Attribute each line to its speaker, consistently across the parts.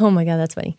Speaker 1: Oh my god, that's funny.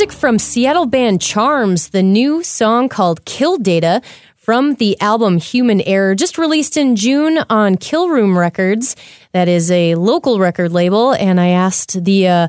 Speaker 2: Music from Seattle band Charms, the new song called Kill Data from the album Human Error, just released in June on Killroom Records. That is a local record label. And I asked the uh,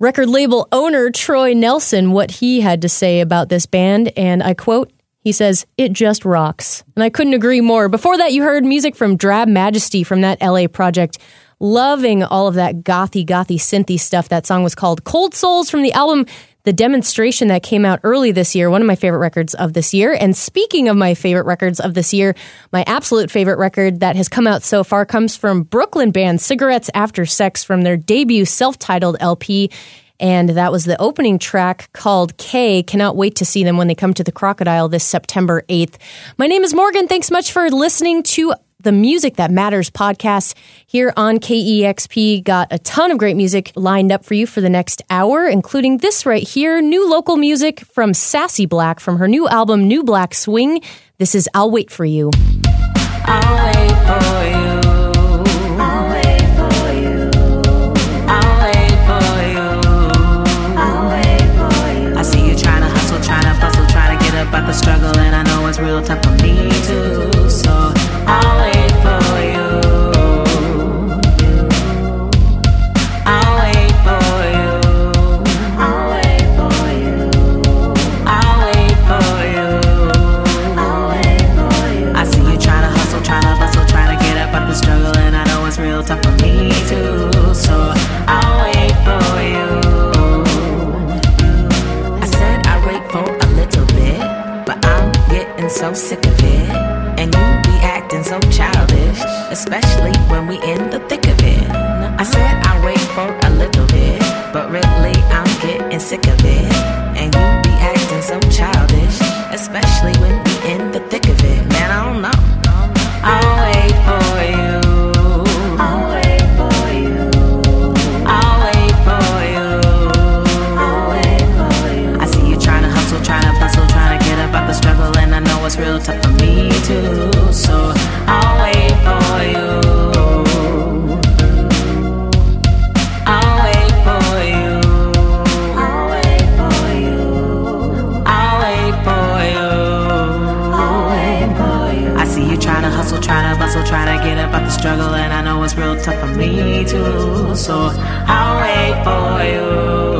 Speaker 2: record label owner, Troy Nelson, what he had to say about this band. And I quote, he says, It just rocks. And I couldn't agree more. Before that, you heard music from Drab Majesty from that LA project loving all of that gothy, gothy, synthy stuff. That song was called Cold Souls from the album The Demonstration that came out early this year, one of my favorite records of this year. And speaking of my favorite records of this year, my absolute favorite record that has come out so far comes from Brooklyn band Cigarettes After Sex from their debut self titled LP. And that was the opening track called K. Cannot wait to see them when they come to the Crocodile this September 8th. My name is Morgan. Thanks much for listening to the Music That Matters podcast here on KEXP. Got a ton of great music lined up for you for the next hour, including this right here new local music from SassyBlack from her new album, New Black Swing. This is I'll Wait for You.
Speaker 3: Struggle, and I know it's real tough but really I'm getting sick of it. And you be acting so childish, especially trying to get up out the struggle, and I know it's real tough for me too. So I'll wait for you.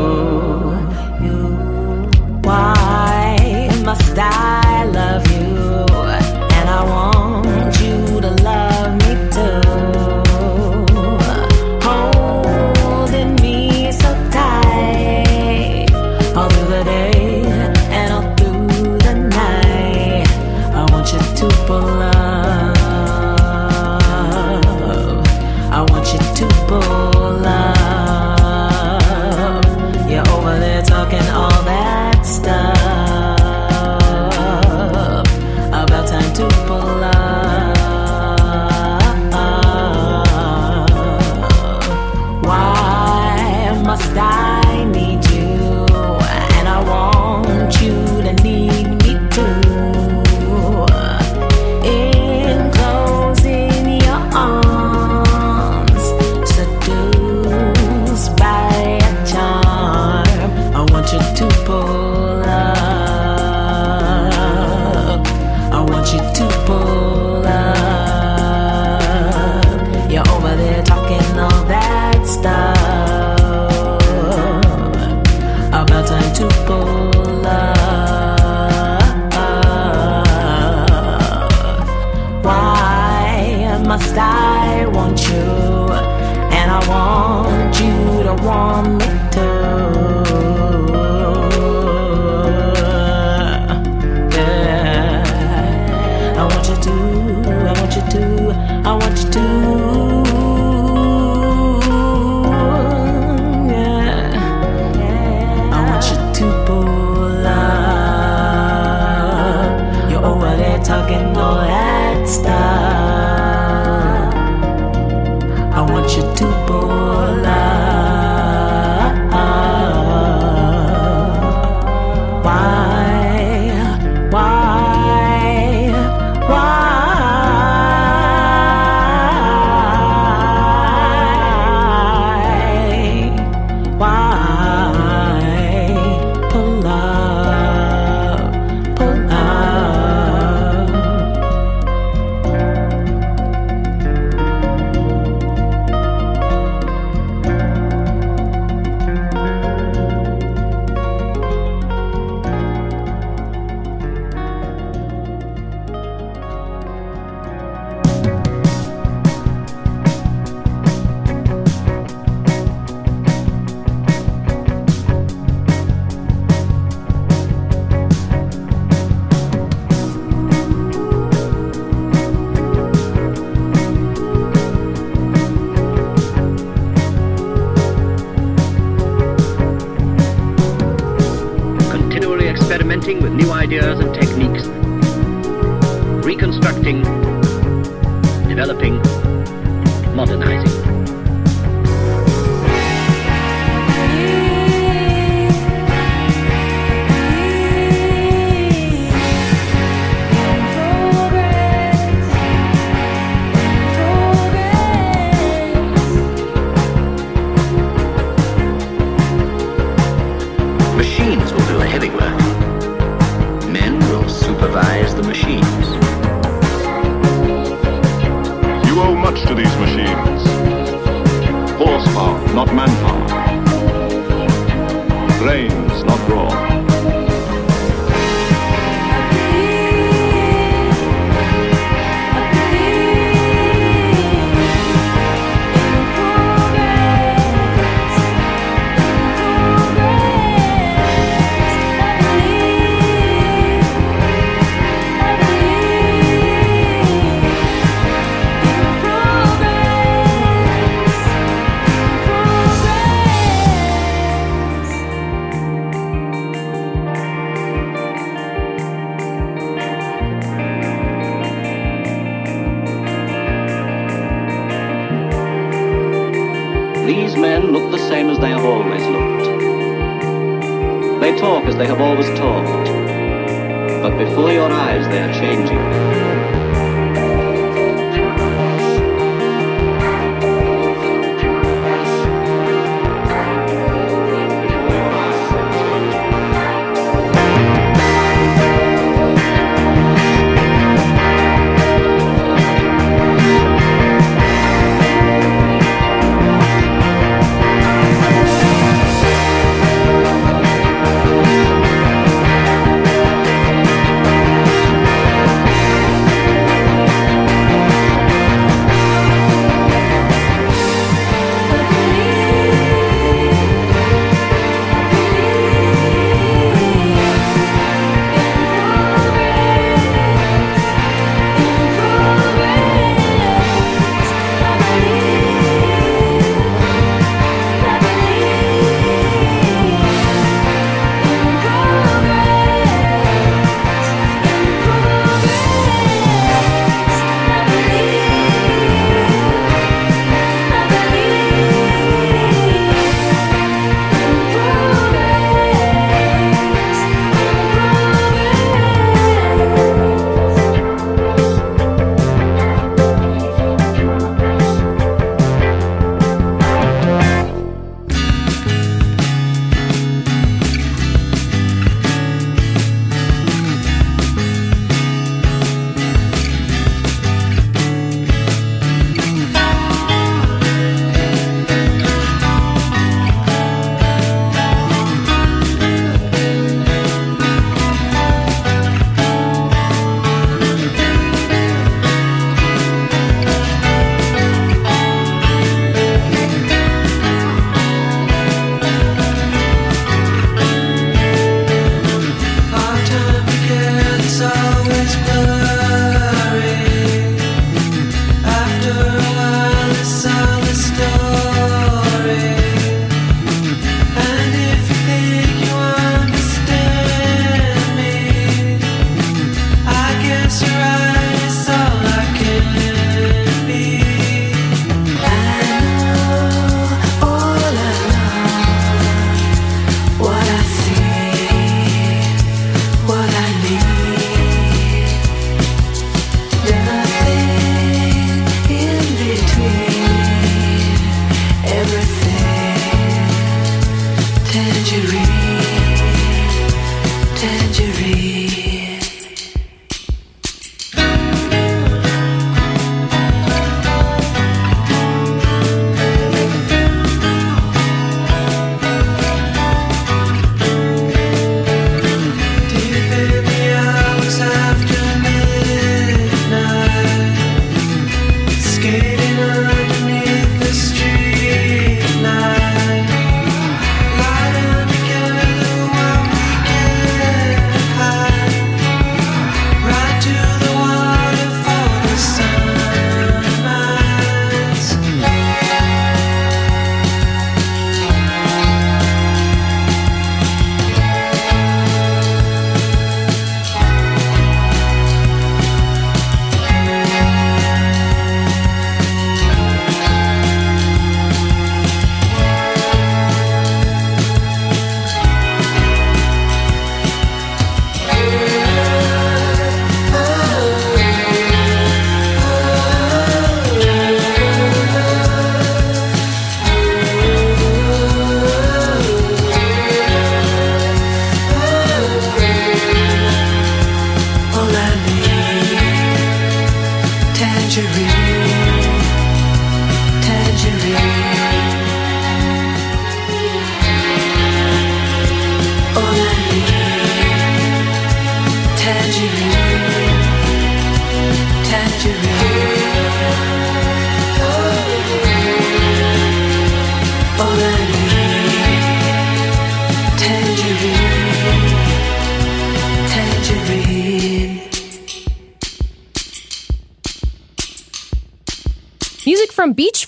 Speaker 3: Must I want you? And I want you to want me ideas and techniques, reconstructing, developing, modernizing. They talk as they have always talked. But before your eyes they are changing.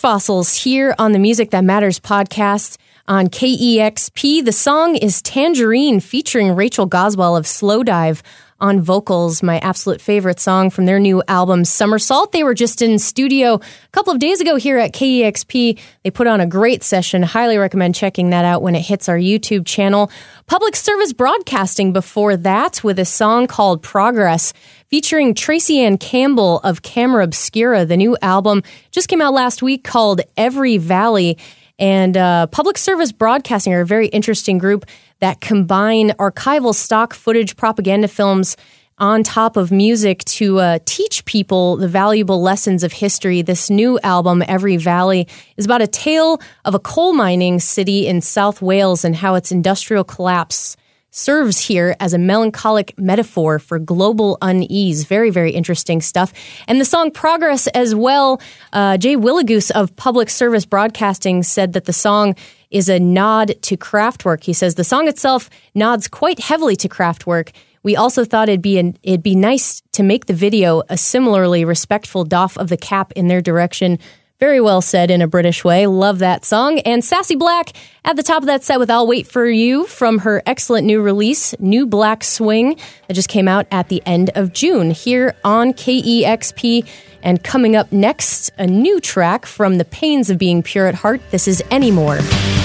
Speaker 2: Fossils here on the Music That Matters podcast on KEXP. The song is Tangerine featuring Rachel Goswell of Slowdive on vocals, my absolute favorite song from their new album Somersault. They were just in studio a couple of days ago here at KEXP. They put on a great session. Highly recommend checking that out when it hits our YouTube channel. Public service broadcasting before that with a song called Progress featuring Tracyanne Campbell of Camera Obscura. The new album just came out last week called Every Valley. And uh, Public Service Broadcasting are a very interesting group that combine archival stock footage propaganda films on top of music to uh, teach people the valuable lessons of history. This new album, Every Valley, is about a tale of a coal mining city in South Wales and how its industrial collapse serves here as a melancholic metaphor for global unease. Very, very interesting stuff. And the song Progress as well. Uh, Jay Willgoose of Public Service Broadcasting said that the song is a nod to Kraftwerk. He says the song itself nods quite heavily to Kraftwerk. We also thought it'd be an, it'd be nice to make the video a similarly respectful doff of the cap in their direction. Very well said in a British way. Love that song. And SassyBlack at the top of that set with I'll Wait for You from her excellent new release, New Black Swing, that just came out at the end of June here on KEXP. And coming up next, a new track from The Pains of Being Pure at Heart. This is Anymore.
Speaker 4: Black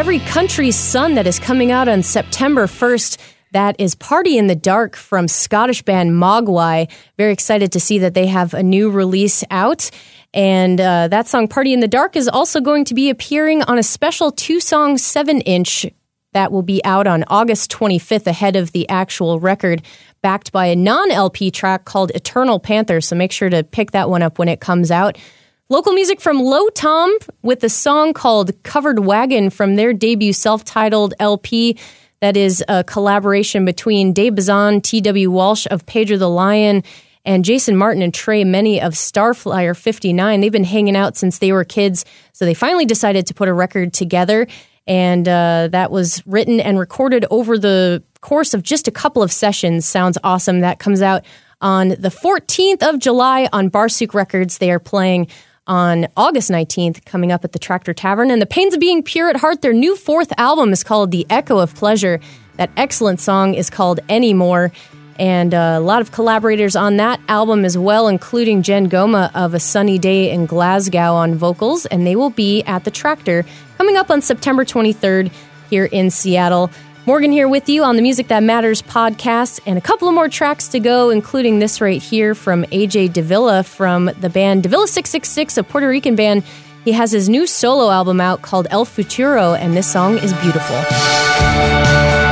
Speaker 2: Every Country's Son that is coming out on September 1st. That is Party in the Dark from Scottish band Mogwai. Very excited to see that they have a new release out. And uh, that song, Party in the Dark, is also going to be appearing on a special two song, seven inch that will be out on August 25th ahead of the actual record, backed by a non LP track called Eternal Panther. So make sure to pick that one up when it comes out. Local music from Lo Tom with a song called Covered Wagon from their debut self titled LP. That is a collaboration between Dave Bazan, T.W. Walsh of Pedro the Lion, and Jason Martin and Trey Many of Starflyer 59. They've been hanging out since they were kids, so they finally decided to put a record together. And uh, that was written and recorded over the course of just a couple of sessions. Sounds awesome. That comes out on the 14th of July on Barsuk Records. They are playing on August 19th, coming up at the Tractor Tavern. And The Pains of Being Pure at Heart, their new fourth album is called The Echo of Pleasure. That excellent song is called Anymore. And uh, a lot of collaborators on that album as well, including Jen Goma of A Sunny Day in Glasgow on vocals. And they will be at the Tractor coming up on September 23rd here in Seattle. Morgan here with you on the Music That Matters podcast, and a couple of more tracks to go, including this right here from AJ Davila from the band Davila 666, a Puerto Rican band. He has his new solo album out called El Futuro, and this song is beautiful.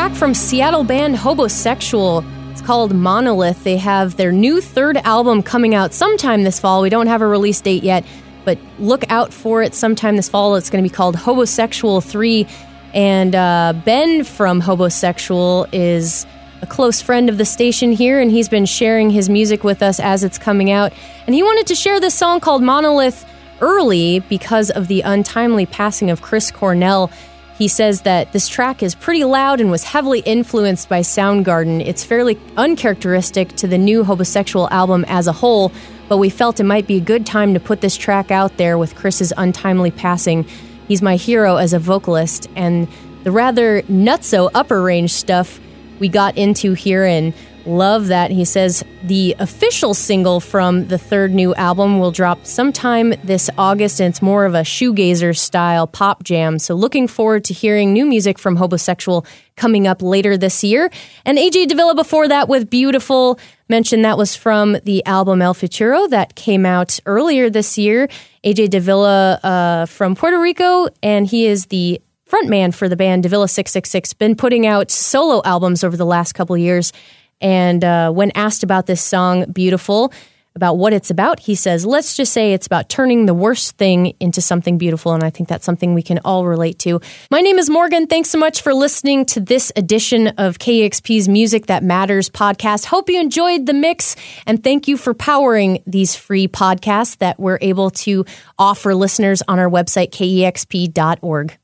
Speaker 2: Track from Seattle band Hobosexual. It's called Monolith. They have their new third album coming out sometime this fall. We don't have a release date yet, but look out for it sometime this fall. It's going to be called Hobosexual 3. And uh, Ben from Hobosexual is a close friend of the station here, and he's been sharing his music with us as it's coming out. And he wanted to share this song called Monolith early because of the untimely passing of Chris Cornell. He says that this track is pretty loud and was heavily influenced by Soundgarden. It's fairly uncharacteristic to the new Hobosexual album as a whole, but we felt it might be a good time to put this track out there with Chris's untimely passing. He's my hero as a vocalist, and the rather nutso upper range stuff we got into here and love that. He says the official single from the third new album will drop sometime this August, and it's more of a shoegazer style pop jam. So, looking forward to hearing new music from Hobosexual coming up later this year. And AJ Davila before that with Beautiful. Mentioned that was from the album El Futuro that came out earlier this year. AJ Davila uh, from Puerto Rico, and he is the frontman for the band Davila 666. Been putting out solo albums over the last couple years. And uh, when asked about this song, Beautiful, about what it's about, he says, let's just say it's about turning the worst thing into something beautiful. And I think that's something we can all relate to. My name is Morgan. Thanks so much for listening to this edition of KEXP's Music That Matters podcast. Hope you enjoyed the mix. And thank you for powering these free podcasts that we're able to offer listeners on our website, kexp.org.